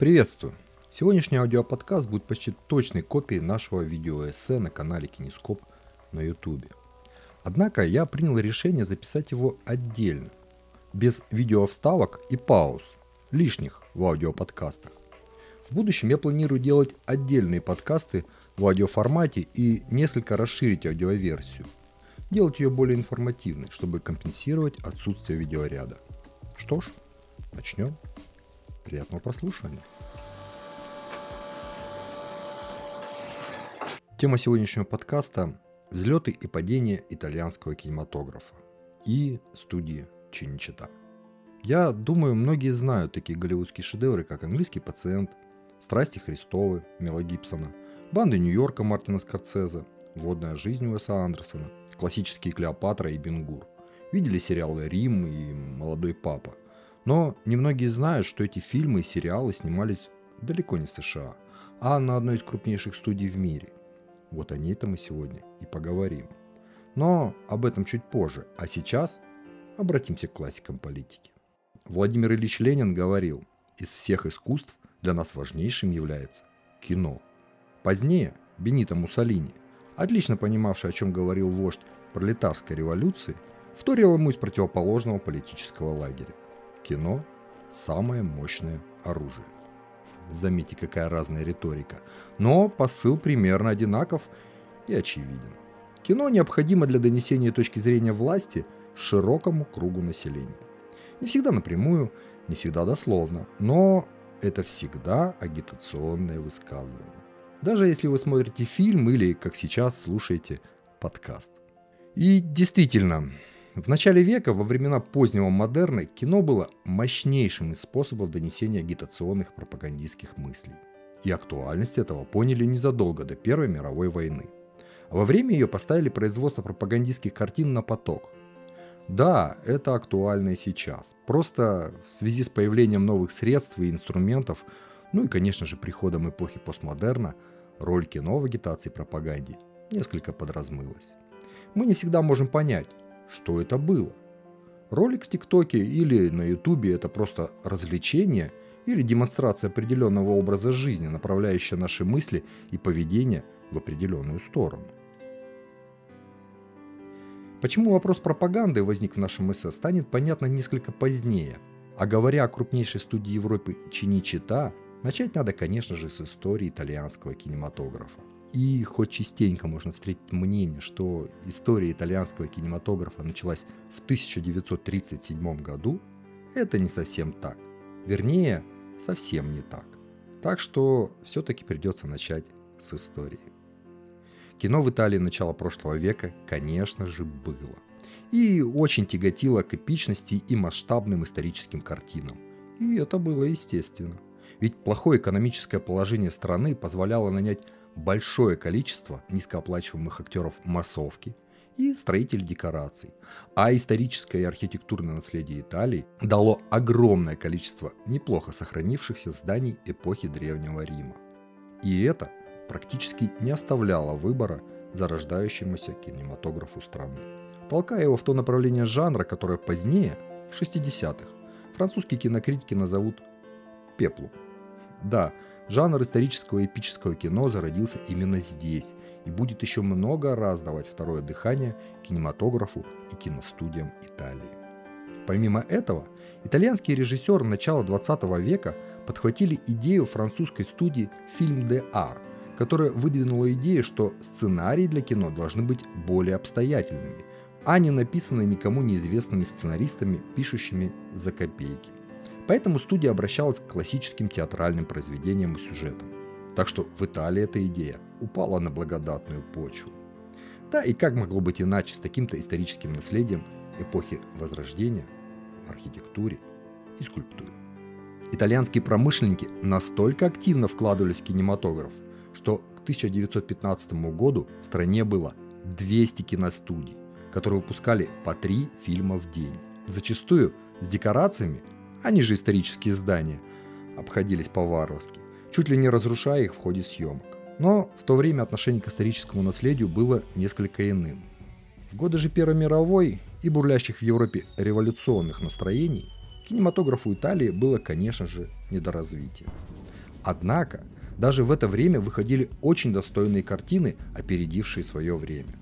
Приветствую! Сегодняшний аудиоподкаст будет почти точной копией нашего видеоэссе на канале Кинескоп на YouTube. Однако я принял решение записать его отдельно, без видеовставок и пауз, лишних в аудиоподкастах. В будущем я планирую делать отдельные подкасты в аудиоформате и несколько расширить аудиоверсию. Делать ее более информативной, чтобы компенсировать отсутствие видеоряда. Что ж, начнем. Приятного прослушивания. Тема сегодняшнего подкаста – взлеты и падения итальянского кинематографа и студии Чиничита. Я думаю, многие знают такие голливудские шедевры, как «Английский пациент», «Страсти Христовы» Мела Гибсона, «Банды Нью-Йорка» Мартина Скорцеза, «Водная жизнь» Уэса Андерсона, классические «Клеопатра» и «Бенгур». Видели сериалы «Рим» и «Молодой папа». Но немногие знают, что эти фильмы и сериалы снимались далеко не в США, а на одной из крупнейших студий в мире. Вот о ней-то мы сегодня и поговорим. Но об этом чуть позже, а сейчас обратимся к классикам политики. Владимир Ильич Ленин говорил, из всех искусств для нас важнейшим является кино. Позднее Бенито Муссолини, отлично понимавший, о чем говорил вождь пролетарской революции, вторил ему из противоположного политического лагеря. Кино – самое мощное оружие. Заметьте, какая разная риторика. Но посыл примерно одинаков и очевиден. Кино необходимо для донесения точки зрения власти широкому кругу населения. Не всегда напрямую, не всегда дословно, но это всегда агитационное высказывание. Даже если вы смотрите фильм или, как сейчас, слушаете подкаст. И действительно, в начале века, во времена позднего модерна, кино было мощнейшим из способов донесения агитационных пропагандистских мыслей. И актуальность этого поняли незадолго до Первой мировой войны. Во время ее поставили производство пропагандистских картин на поток. Да, это актуально и сейчас. Просто в связи с появлением новых средств и инструментов, ну и, конечно же, приходом эпохи постмодерна, роль кино в агитации и пропаганде несколько подразмылась. Мы не всегда можем понять, что это было. Ролик в ТикТоке или на Ютубе – это просто развлечение или демонстрация определенного образа жизни, направляющая наши мысли и поведение в определенную сторону. Почему вопрос пропаганды возник в нашем эссе, станет понятно несколько позднее. А говоря о крупнейшей студии Европы Чиничита, начать надо, конечно же, с истории итальянского кинематографа. И хоть частенько можно встретить мнение, что история итальянского кинематографа началась в 1937 году, это не совсем так. Вернее, совсем не так. Так что все-таки придется начать с истории. Кино в Италии начала прошлого века, конечно же, было. И очень тяготило к эпичности и масштабным историческим картинам. И это было естественно. Ведь плохое экономическое положение страны позволяло нанять большое количество низкооплачиваемых актеров массовки и строителей декораций. А историческое и архитектурное наследие Италии дало огромное количество неплохо сохранившихся зданий эпохи Древнего Рима. И это практически не оставляло выбора зарождающемуся кинематографу страны, толкая его в то направление жанра, которое позднее, в 60-х, французские кинокритики назовут пеплу. Да, Жанр исторического эпического кино зародился именно здесь и будет еще много раз давать второе дыхание кинематографу и киностудиям Италии. Помимо этого, итальянские режиссеры начала 20 века подхватили идею французской студии «Фильм де Ар», которая выдвинула идею, что сценарии для кино должны быть более обстоятельными, а не написанные никому неизвестными сценаристами, пишущими за копейки. Поэтому студия обращалась к классическим театральным произведениям и сюжетам. Так что в Италии эта идея упала на благодатную почву. Да и как могло быть иначе с таким-то историческим наследием эпохи Возрождения архитектуре и скульптуре. Итальянские промышленники настолько активно вкладывались в кинематограф, что к 1915 году в стране было 200 киностудий, которые выпускали по три фильма в день. Зачастую с декорациями, они же исторические здания, обходились по-варварски, чуть ли не разрушая их в ходе съемок. Но в то время отношение к историческому наследию было несколько иным. В годы же Первой мировой и бурлящих в Европе революционных настроений кинематографу Италии было, конечно же, не до развития. Однако, даже в это время выходили очень достойные картины, опередившие свое время.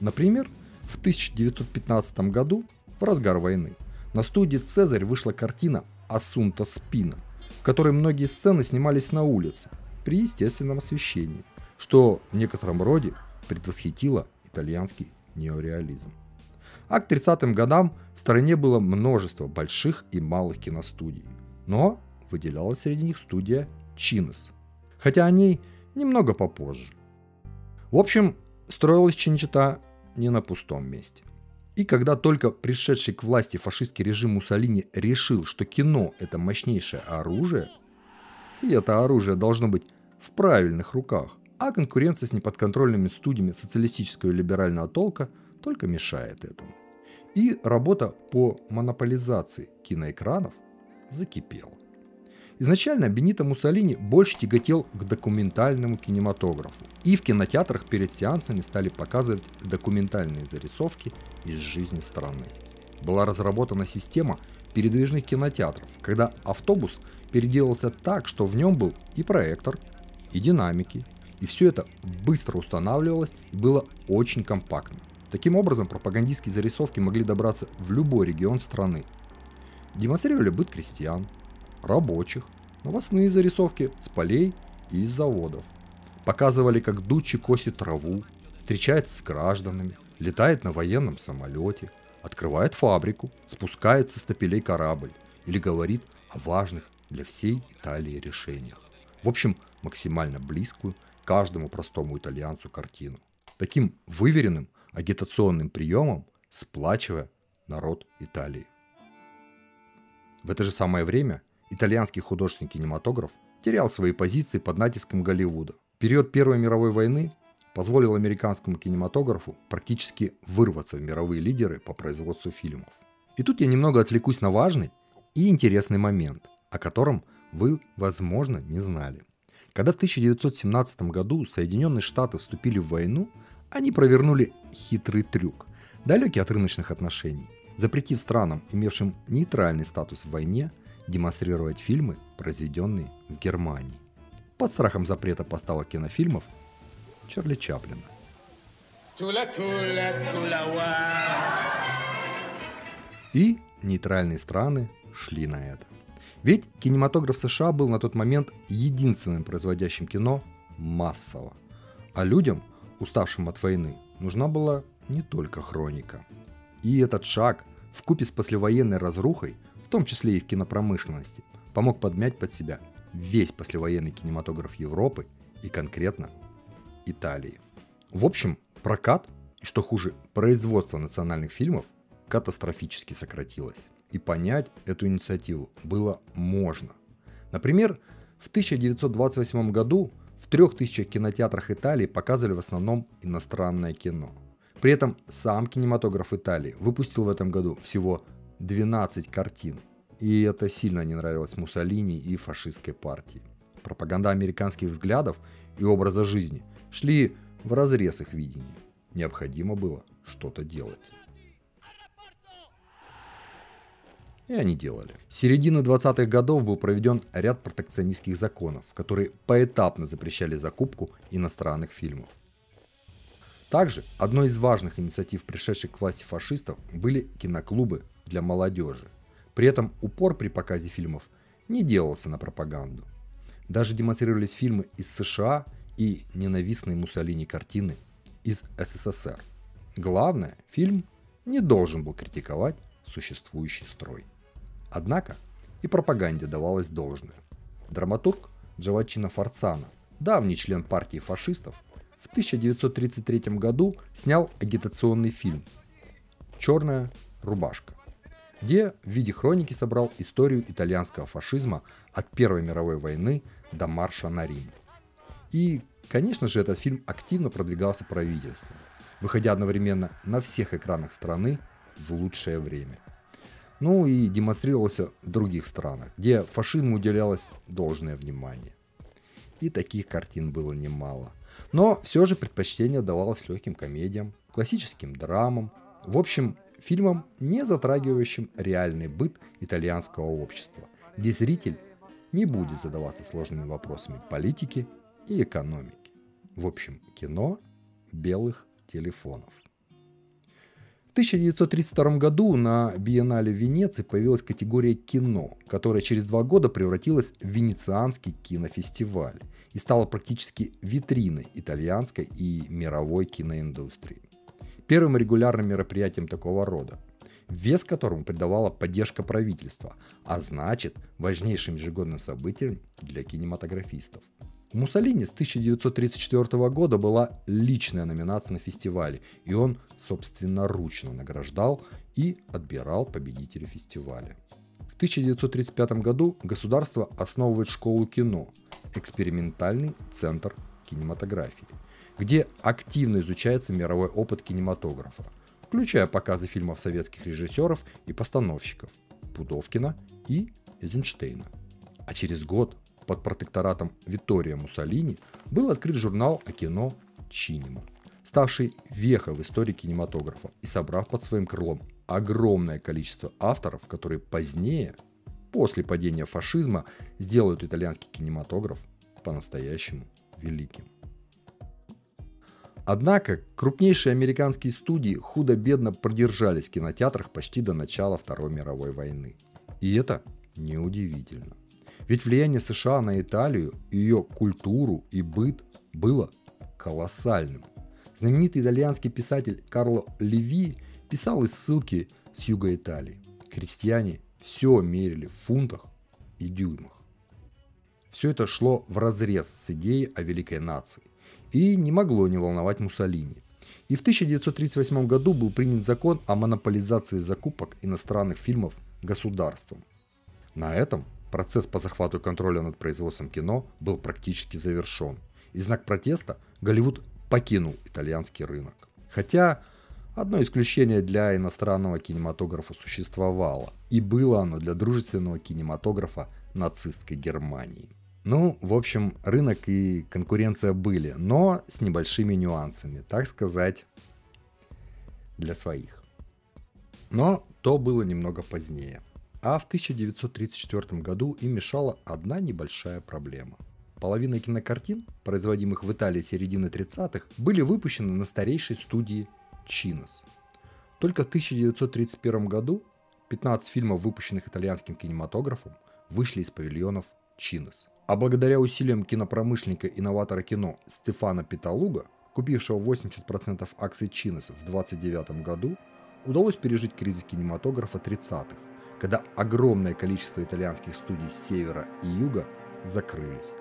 Например, в 1915 году, в разгар войны, на студии «Цезарь» вышла картина «Асунта Спина», в которой многие сцены снимались на улице при естественном освещении, что в некотором роде предвосхитило итальянский неореализм. А к 30-м годам в стране было множество больших и малых киностудий, но выделялась среди них студия Чинес, хотя о ней немного попозже. В общем, строилась Чинчита не на пустом месте. И когда только пришедший к власти фашистский режим Муссолини решил, что кино – это мощнейшее оружие, и это оружие должно быть в правильных руках, а конкуренция с неподконтрольными студиями социалистического и либерального толка только мешает этому. И работа по монополизации киноэкранов закипела. Изначально Бенито Муссолини больше тяготел к документальному кинематографу. И в кинотеатрах перед сеансами стали показывать документальные зарисовки из жизни страны. Была разработана система передвижных кинотеатров, когда автобус переделался так, что в нем был и проектор, и динамики, и все это быстро устанавливалось и было очень компактно. Таким образом, пропагандистские зарисовки могли добраться в любой регион страны. Демонстрировали быт крестьян, рабочих, новостные зарисовки с полей и из заводов. Показывали, как Дучи косит траву, встречается с гражданами, летает на военном самолете, открывает фабрику, спускает со стапелей корабль или говорит о важных для всей Италии решениях. В общем, максимально близкую каждому простому итальянцу картину. Таким выверенным агитационным приемом сплачивая народ Италии. В это же самое время итальянский художественный кинематограф терял свои позиции под натиском Голливуда. Период Первой мировой войны позволил американскому кинематографу практически вырваться в мировые лидеры по производству фильмов. И тут я немного отвлекусь на важный и интересный момент, о котором вы, возможно, не знали. Когда в 1917 году Соединенные Штаты вступили в войну, они провернули хитрый трюк, далекий от рыночных отношений, запретив странам, имевшим нейтральный статус в войне, демонстрировать фильмы, произведенные в Германии. Под страхом запрета поставок кинофильмов Чарли Чаплина. И нейтральные страны шли на это. Ведь кинематограф США был на тот момент единственным производящим кино массово. А людям, уставшим от войны, нужна была не только хроника. И этот шаг, в купе с послевоенной разрухой, в том числе и в кинопромышленности, помог подмять под себя весь послевоенный кинематограф Европы и конкретно Италии. В общем, прокат, и что хуже, производство национальных фильмов катастрофически сократилось. И понять эту инициативу было можно. Например, в 1928 году в трех тысячах кинотеатрах Италии показывали в основном иностранное кино. При этом сам кинематограф Италии выпустил в этом году всего 12 картин. И это сильно не нравилось Муссолини и фашистской партии. Пропаганда американских взглядов и образа жизни шли в разрез их видения. Необходимо было что-то делать. И они делали. С середины 20-х годов был проведен ряд протекционистских законов, которые поэтапно запрещали закупку иностранных фильмов. Также одной из важных инициатив, пришедших к власти фашистов, были киноклубы для молодежи. При этом упор при показе фильмов не делался на пропаганду. Даже демонстрировались фильмы из США и ненавистные Муссолини картины из СССР. Главное, фильм не должен был критиковать существующий строй. Однако и пропаганде давалось должное. Драматург Джавачино Форцана, давний член партии фашистов, в 1933 году снял агитационный фильм «Черная рубашка», где в виде хроники собрал историю итальянского фашизма от Первой мировой войны до марша на Рим. И, конечно же, этот фильм активно продвигался правительством, выходя одновременно на всех экранах страны в лучшее время. Ну и демонстрировался в других странах, где фашизму уделялось должное внимание. И таких картин было немало. Но все же предпочтение давалось легким комедиям, классическим драмам, в общем, фильмам, не затрагивающим реальный быт итальянского общества, где зритель не будет задаваться сложными вопросами политики и экономики. В общем, кино белых телефонов. В 1932 году на Биеннале в Венеции появилась категория кино, которая через два года превратилась в Венецианский кинофестиваль и стала практически витриной итальянской и мировой киноиндустрии. Первым регулярным мероприятием такого рода, вес которому придавала поддержка правительства, а значит важнейшим ежегодным событием для кинематографистов – у Муссолини с 1934 года была личная номинация на фестивале, и он собственноручно награждал и отбирал победителей фестиваля. В 1935 году государство основывает школу кино, экспериментальный центр кинематографии, где активно изучается мировой опыт кинематографа, включая показы фильмов советских режиссеров и постановщиков Пудовкина и Эйзенштейна. А через год под протекторатом Виттория Муссолини был открыт журнал о кино «Чинема», ставший вехой в истории кинематографа и собрав под своим крылом огромное количество авторов, которые позднее, после падения фашизма, сделают итальянский кинематограф по-настоящему великим. Однако крупнейшие американские студии худо-бедно продержались в кинотеатрах почти до начала Второй мировой войны. И это неудивительно. Ведь влияние США на Италию, ее культуру и быт было колоссальным. Знаменитый итальянский писатель Карло Леви писал из ссылки с юга Италии. Крестьяне все мерили в фунтах и дюймах. Все это шло в разрез с идеей о великой нации и не могло не волновать Муссолини. И в 1938 году был принят закон о монополизации закупок иностранных фильмов государством. На этом Процесс по захвату контроля над производством кино был практически завершен. И знак протеста Голливуд покинул итальянский рынок. Хотя одно исключение для иностранного кинематографа существовало. И было оно для дружественного кинематографа нацистской Германии. Ну, в общем, рынок и конкуренция были, но с небольшими нюансами, так сказать, для своих. Но то было немного позднее. А в 1934 году им мешала одна небольшая проблема. Половина кинокартин, производимых в Италии середины 30-х, были выпущены на старейшей студии Чинос. Только в 1931 году 15 фильмов, выпущенных итальянским кинематографом, вышли из павильонов Чинос. А благодаря усилиям кинопромышленника и новатора кино Стефана Питалуга, купившего 80% акций Чинос в 1929 году, удалось пережить кризис кинематографа 30-х когда огромное количество итальянских студий с севера и юга закрылись.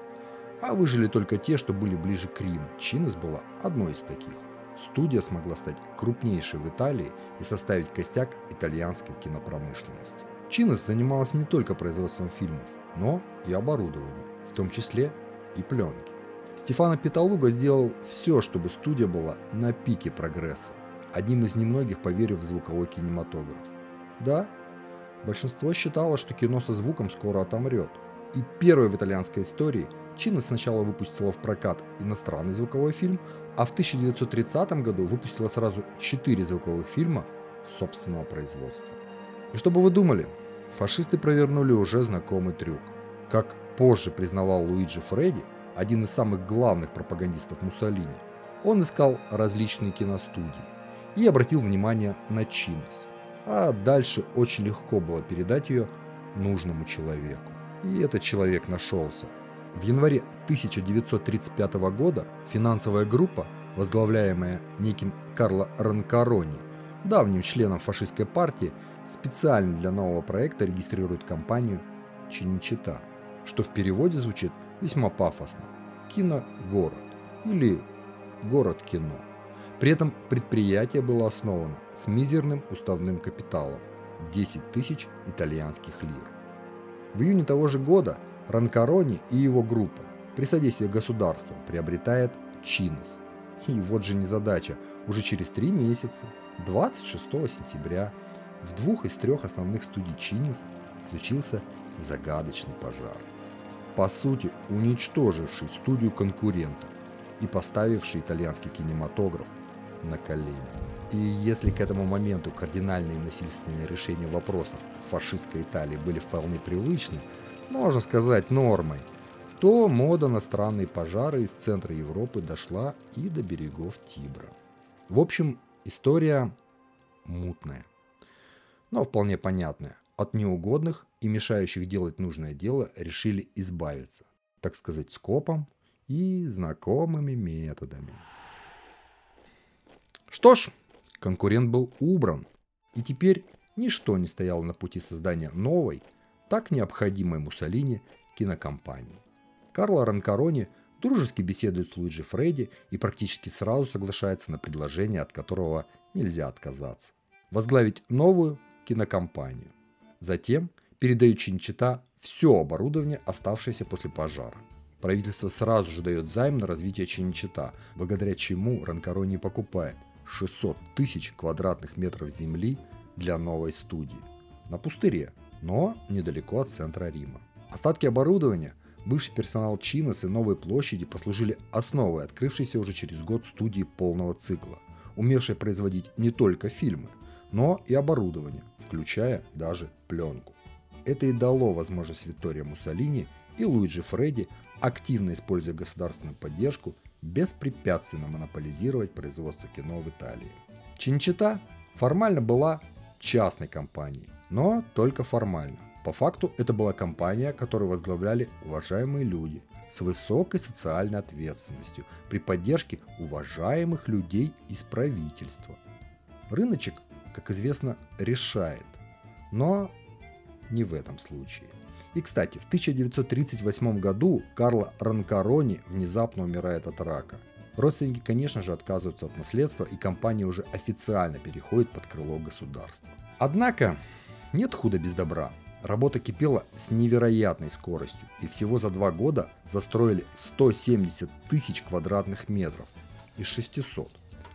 А выжили только те, что были ближе к Риму. Чинес была одной из таких. Студия смогла стать крупнейшей в Италии и составить костяк итальянской кинопромышленности. Чинес занималась не только производством фильмов, но и оборудованием, в том числе и пленки. Стефано Питалуга сделал все, чтобы студия была на пике прогресса, одним из немногих поверив в звуковой кинематограф. Да, Большинство считало, что кино со звуком скоро отомрет. И первой в итальянской истории Чина сначала выпустила в прокат иностранный звуковой фильм, а в 1930 году выпустила сразу четыре звуковых фильма собственного производства. И что бы вы думали, фашисты провернули уже знакомый трюк. Как позже признавал Луиджи Фредди, один из самых главных пропагандистов Муссолини, он искал различные киностудии и обратил внимание на Чинос а дальше очень легко было передать ее нужному человеку. И этот человек нашелся. В январе 1935 года финансовая группа, возглавляемая неким Карло Ранкарони, давним членом фашистской партии, специально для нового проекта регистрирует компанию Чиничита, что в переводе звучит весьма пафосно – «Киногород» или «Город-кино». При этом предприятие было основано с мизерным уставным капиталом – 10 тысяч итальянских лир. В июне того же года Ранкарони и его группа при содействии государства приобретает Чинос. И вот же незадача, уже через три месяца, 26 сентября, в двух из трех основных студий Чинос случился загадочный пожар. По сути, уничтоживший студию конкурента и поставивший итальянский кинематограф на колени. И если к этому моменту кардинальные насильственные решения вопросов в фашистской Италии были вполне привычны, можно сказать, нормой, то мода на странные пожары из центра Европы дошла и до берегов Тибра. В общем, история мутная, но вполне понятная. От неугодных и мешающих делать нужное дело решили избавиться, так сказать, скопом и знакомыми методами. Что ж, конкурент был убран, и теперь ничто не стояло на пути создания новой, так необходимой Муссолини кинокомпании. Карло Ранкарони дружески беседует с Луиджи Фредди и практически сразу соглашается на предложение, от которого нельзя отказаться. Возглавить новую кинокомпанию. Затем передают Чинчита все оборудование, оставшееся после пожара. Правительство сразу же дает займ на развитие Чинчита, благодаря чему Ранкарони покупает 600 тысяч квадратных метров земли для новой студии. На пустыре, но недалеко от центра Рима. Остатки оборудования, бывший персонал Чинос и Новой площади послужили основой открывшейся уже через год студии полного цикла, умевшей производить не только фильмы, но и оборудование, включая даже пленку. Это и дало возможность Виктория Муссолини и Луиджи Фредди, активно используя государственную поддержку, беспрепятственно монополизировать производство кино в Италии. Чинчита формально была частной компанией, но только формально. По факту это была компания, которую возглавляли уважаемые люди с высокой социальной ответственностью при поддержке уважаемых людей из правительства. Рыночек как известно, решает. Но не в этом случае. И, кстати, в 1938 году Карло Ранкарони внезапно умирает от рака. Родственники, конечно же, отказываются от наследства, и компания уже официально переходит под крыло государства. Однако, нет худа без добра. Работа кипела с невероятной скоростью, и всего за два года застроили 170 тысяч квадратных метров из 600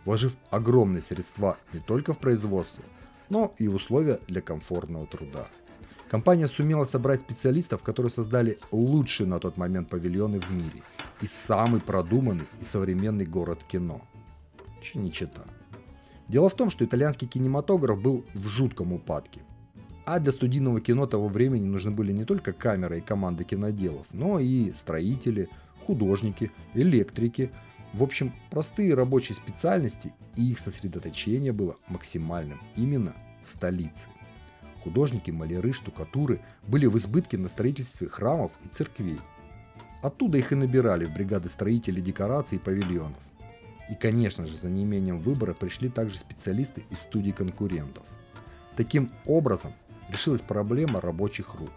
вложив огромные средства не только в производство, но и в условия для комфортного труда. Компания сумела собрать специалистов, которые создали лучшие на тот момент павильоны в мире и самый продуманный и современный город кино – Чиничита. Дело в том, что итальянский кинематограф был в жутком упадке. А для студийного кино того времени нужны были не только камеры и команды киноделов, но и строители, художники, электрики, в общем, простые рабочие специальности и их сосредоточение было максимальным именно в столице. Художники, маляры, штукатуры были в избытке на строительстве храмов и церквей. Оттуда их и набирали в бригады строителей декораций и павильонов. И, конечно же, за неимением выбора пришли также специалисты из студий конкурентов. Таким образом, решилась проблема рабочих рук.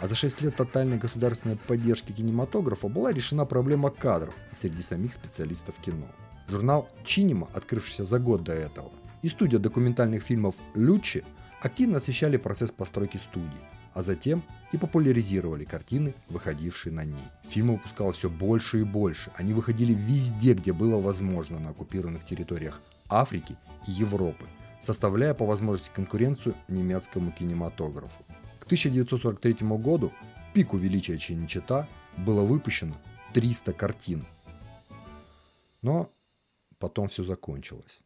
А за 6 лет тотальной государственной поддержки кинематографа была решена проблема кадров среди самих специалистов кино. Журнал «Чинема», открывшийся за год до этого, и студия документальных фильмов «Лючи» активно освещали процесс постройки студии, а затем и популяризировали картины, выходившие на ней. Фильм выпускал все больше и больше. Они выходили везде, где было возможно на оккупированных территориях Африки и Европы – составляя по возможности конкуренцию немецкому кинематографу. К 1943 году, пику величия Чиничита, было выпущено 300 картин. Но потом все закончилось.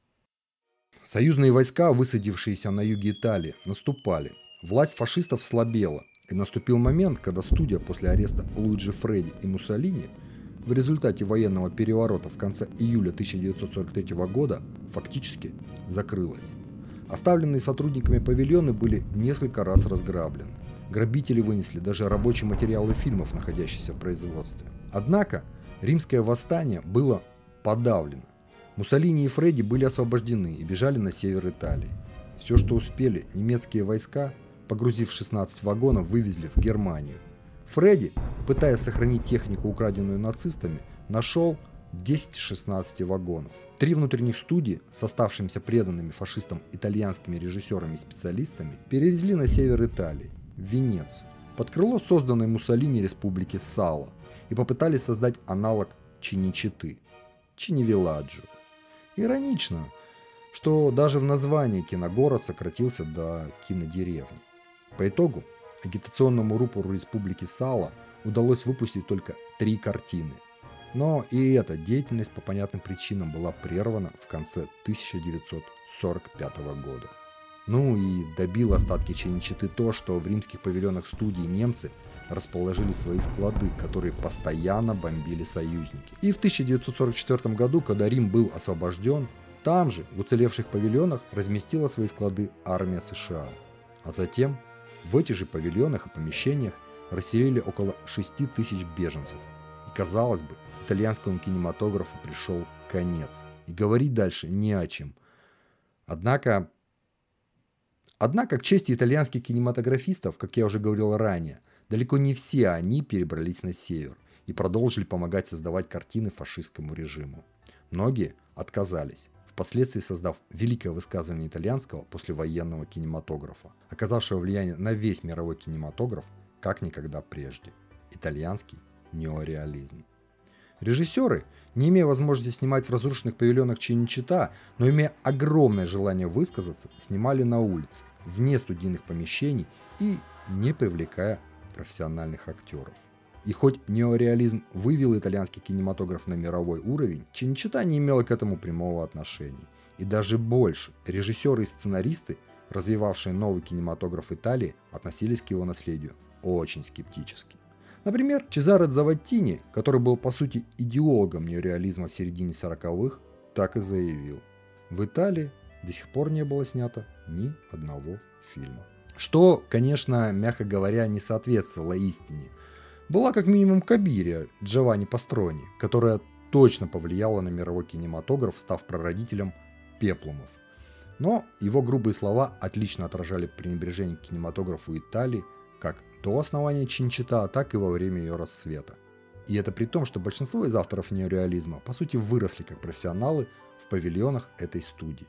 Союзные войска, высадившиеся на юге Италии, наступали. Власть фашистов слабела, и наступил момент, когда студия после ареста Луиджи Фредди и Муссолини в результате военного переворота в конце июля 1943 года фактически закрылась. Оставленные сотрудниками павильоны были несколько раз разграблены. Грабители вынесли даже рабочие материалы фильмов, находящиеся в производстве. Однако римское восстание было подавлено. Муссолини и Фредди были освобождены и бежали на север Италии. Все, что успели, немецкие войска, погрузив 16 вагонов, вывезли в Германию. Фредди, пытаясь сохранить технику, украденную нацистами, нашел 10-16 вагонов. Три внутренних студии с оставшимися преданными фашистам итальянскими режиссерами и специалистами перевезли на север Италии, в Венецию, под крыло созданной Муссолини республики Сало и попытались создать аналог Чиничиты – Чинивиладжо. Иронично, что даже в названии киногород сократился до кинодеревни. По итогу агитационному рупору республики Сало удалось выпустить только три картины – но и эта деятельность по понятным причинам была прервана в конце 1945 года. Ну и добил остатки Чиничиты то, что в римских павильонах студии немцы расположили свои склады, которые постоянно бомбили союзники. И в 1944 году, когда Рим был освобожден, там же, в уцелевших павильонах, разместила свои склады армия США. А затем в этих же павильонах и помещениях расселили около 6 тысяч беженцев. Казалось бы, итальянскому кинематографу пришел конец. И говорить дальше не о чем. Однако, однако к чести итальянских кинематографистов, как я уже говорил ранее, далеко не все они перебрались на север и продолжили помогать создавать картины фашистскому режиму. Многие отказались впоследствии создав великое высказывание итальянского послевоенного кинематографа, оказавшего влияние на весь мировой кинематограф как никогда прежде. Итальянский неореализм. Режиссеры, не имея возможности снимать в разрушенных павильонах Чиничита, но имея огромное желание высказаться, снимали на улице, вне студийных помещений и не привлекая профессиональных актеров. И хоть неореализм вывел итальянский кинематограф на мировой уровень, Чинчита не имела к этому прямого отношения. И даже больше, режиссеры и сценаристы, развивавшие новый кинематограф Италии, относились к его наследию очень скептически. Например, Чезаро Дзаваттини, который был по сути идеологом неореализма в середине 40-х, так и заявил. В Италии до сих пор не было снято ни одного фильма. Что, конечно, мягко говоря, не соответствовало истине – была как минимум Кабирия Джованни Пастрони, которая точно повлияла на мировой кинематограф, став прародителем пеплумов. Но его грубые слова отлично отражали пренебрежение к кинематографу Италии как до основания Чинчита, так и во время ее расцвета. И это при том, что большинство из авторов неореализма по сути выросли как профессионалы в павильонах этой студии.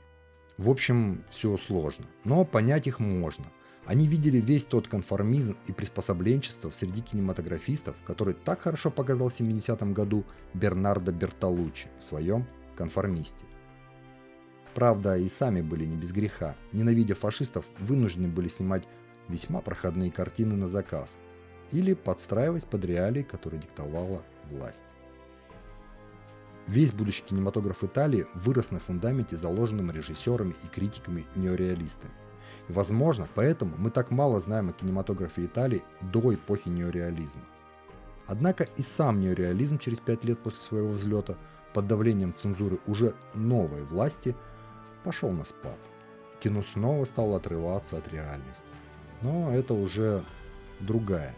В общем, все сложно, но понять их можно – они видели весь тот конформизм и приспособленчество среди кинематографистов, который так хорошо показал в 70-м году Бернардо Бертолуччи в своем «Конформисте». Правда, и сами были не без греха. Ненавидя фашистов, вынуждены были снимать весьма проходные картины на заказ или подстраиваясь под реалии, которые диктовала власть. Весь будущий кинематограф Италии вырос на фундаменте, заложенном режиссерами и критиками неореалистами. Возможно, поэтому мы так мало знаем о кинематографе Италии до эпохи неореализма. Однако и сам неореализм через пять лет после своего взлета под давлением цензуры уже новой власти пошел на спад. Кино снова стало отрываться от реальности. Но это уже другая,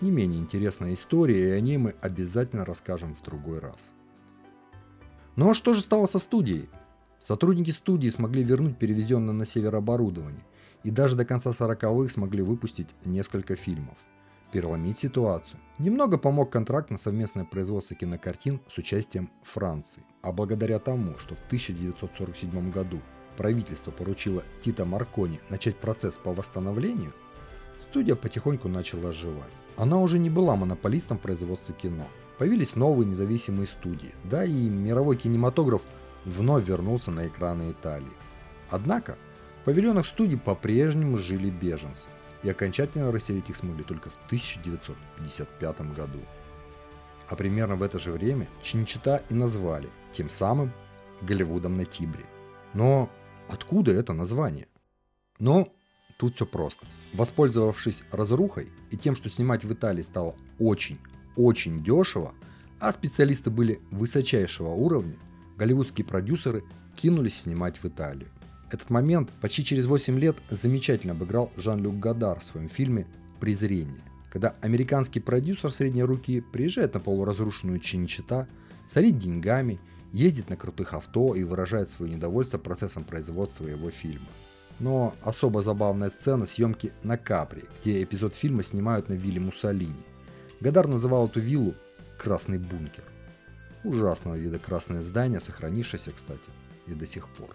не менее интересная история, и о ней мы обязательно расскажем в другой раз. Ну а что же стало со студией? Сотрудники студии смогли вернуть перевезенное на север оборудование и даже до конца 40-х смогли выпустить несколько фильмов. Переломить ситуацию. Немного помог контракт на совместное производство кинокартин с участием Франции. А благодаря тому, что в 1947 году правительство поручило Тита Маркони начать процесс по восстановлению, студия потихоньку начала оживать. Она уже не была монополистом производства кино. Появились новые независимые студии, да и мировой кинематограф вновь вернулся на экраны Италии. Однако павильонах студий по-прежнему жили беженцы, и окончательно расселить их смогли только в 1955 году. А примерно в это же время Чинчита и назвали тем самым Голливудом на Тибре. Но откуда это название? Но тут все просто. Воспользовавшись разрухой и тем, что снимать в Италии стало очень-очень дешево, а специалисты были высочайшего уровня, голливудские продюсеры кинулись снимать в Италию. Этот момент почти через 8 лет замечательно обыграл Жан-Люк Гадар в своем фильме «Презрение», когда американский продюсер средней руки приезжает на полуразрушенную Чинчита, солит деньгами, ездит на крутых авто и выражает свое недовольство процессом производства его фильма. Но особо забавная сцена съемки на Капри, где эпизод фильма снимают на вилле Муссолини. Гадар называл эту виллу «Красный бункер». Ужасного вида красное здание, сохранившееся, кстати, и до сих пор.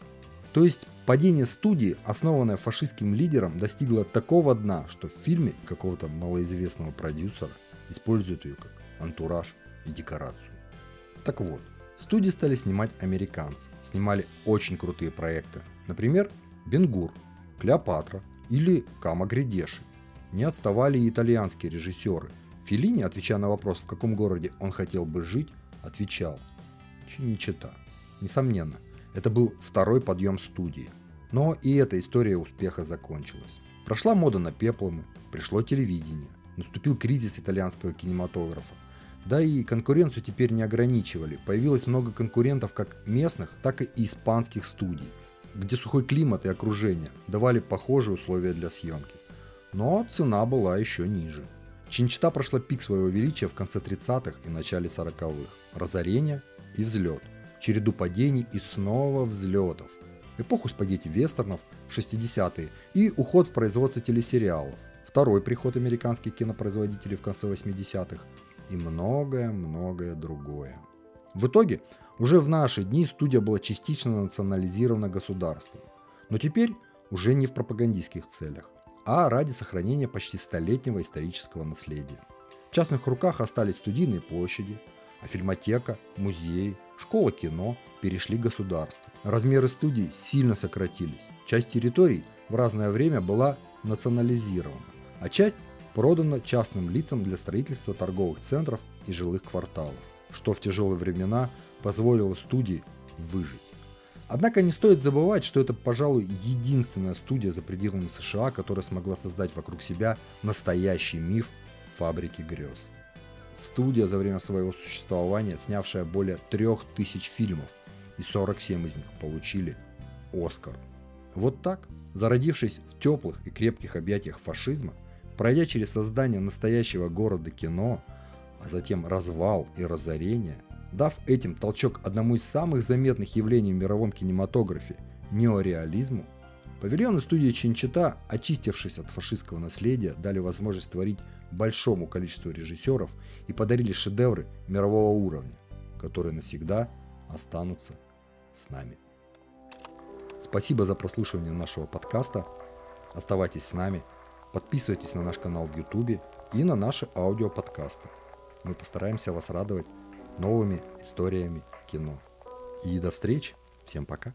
То есть падение студии, основанное фашистским лидером, достигло такого дна, что в фильме какого-то малоизвестного продюсера используют ее как антураж и декорацию. Так вот, студии стали снимать американцы. Снимали очень крутые проекты. Например, Бенгур, Клеопатра или Кама Гридеши. Не отставали и итальянские режиссеры. Филини, отвечая на вопрос, в каком городе он хотел бы жить, отвечал Чиничита. Несомненно, это был второй подъем студии. Но и эта история успеха закончилась. Прошла мода на пепломы, пришло телевидение, наступил кризис итальянского кинематографа. Да и конкуренцию теперь не ограничивали. Появилось много конкурентов как местных, так и испанских студий, где сухой климат и окружение давали похожие условия для съемки. Но цена была еще ниже. Чинчита прошла пик своего величия в конце 30-х и начале 40-х. Разорение и взлет. Череду падений и снова взлетов. Эпоху спагетти-вестернов в 60-е и уход в производство телесериалов. Второй приход американских кинопроизводителей в конце 80-х и многое-многое другое. В итоге, уже в наши дни студия была частично национализирована государством. Но теперь уже не в пропагандистских целях, а ради сохранения почти столетнего исторического наследия. В частных руках остались студийные площади, а фильмотека, музеи, школа кино перешли государству. Размеры студий сильно сократились. Часть территорий в разное время была национализирована, а часть продано частным лицам для строительства торговых центров и жилых кварталов, что в тяжелые времена позволило студии выжить. Однако не стоит забывать, что это, пожалуй, единственная студия за пределами США, которая смогла создать вокруг себя настоящий миф фабрики грез. Студия за время своего существования, снявшая более 3000 фильмов, и 47 из них получили Оскар. Вот так, зародившись в теплых и крепких объятиях фашизма, Пройдя через создание настоящего города кино, а затем развал и разорение, дав этим толчок одному из самых заметных явлений в мировом кинематографе – неореализму, павильоны студии Чинчита, очистившись от фашистского наследия, дали возможность творить большому количеству режиссеров и подарили шедевры мирового уровня, которые навсегда останутся с нами. Спасибо за прослушивание нашего подкаста. Оставайтесь с нами – Подписывайтесь на наш канал в YouTube и на наши аудиоподкасты. Мы постараемся вас радовать новыми историями кино. И до встречи. Всем пока.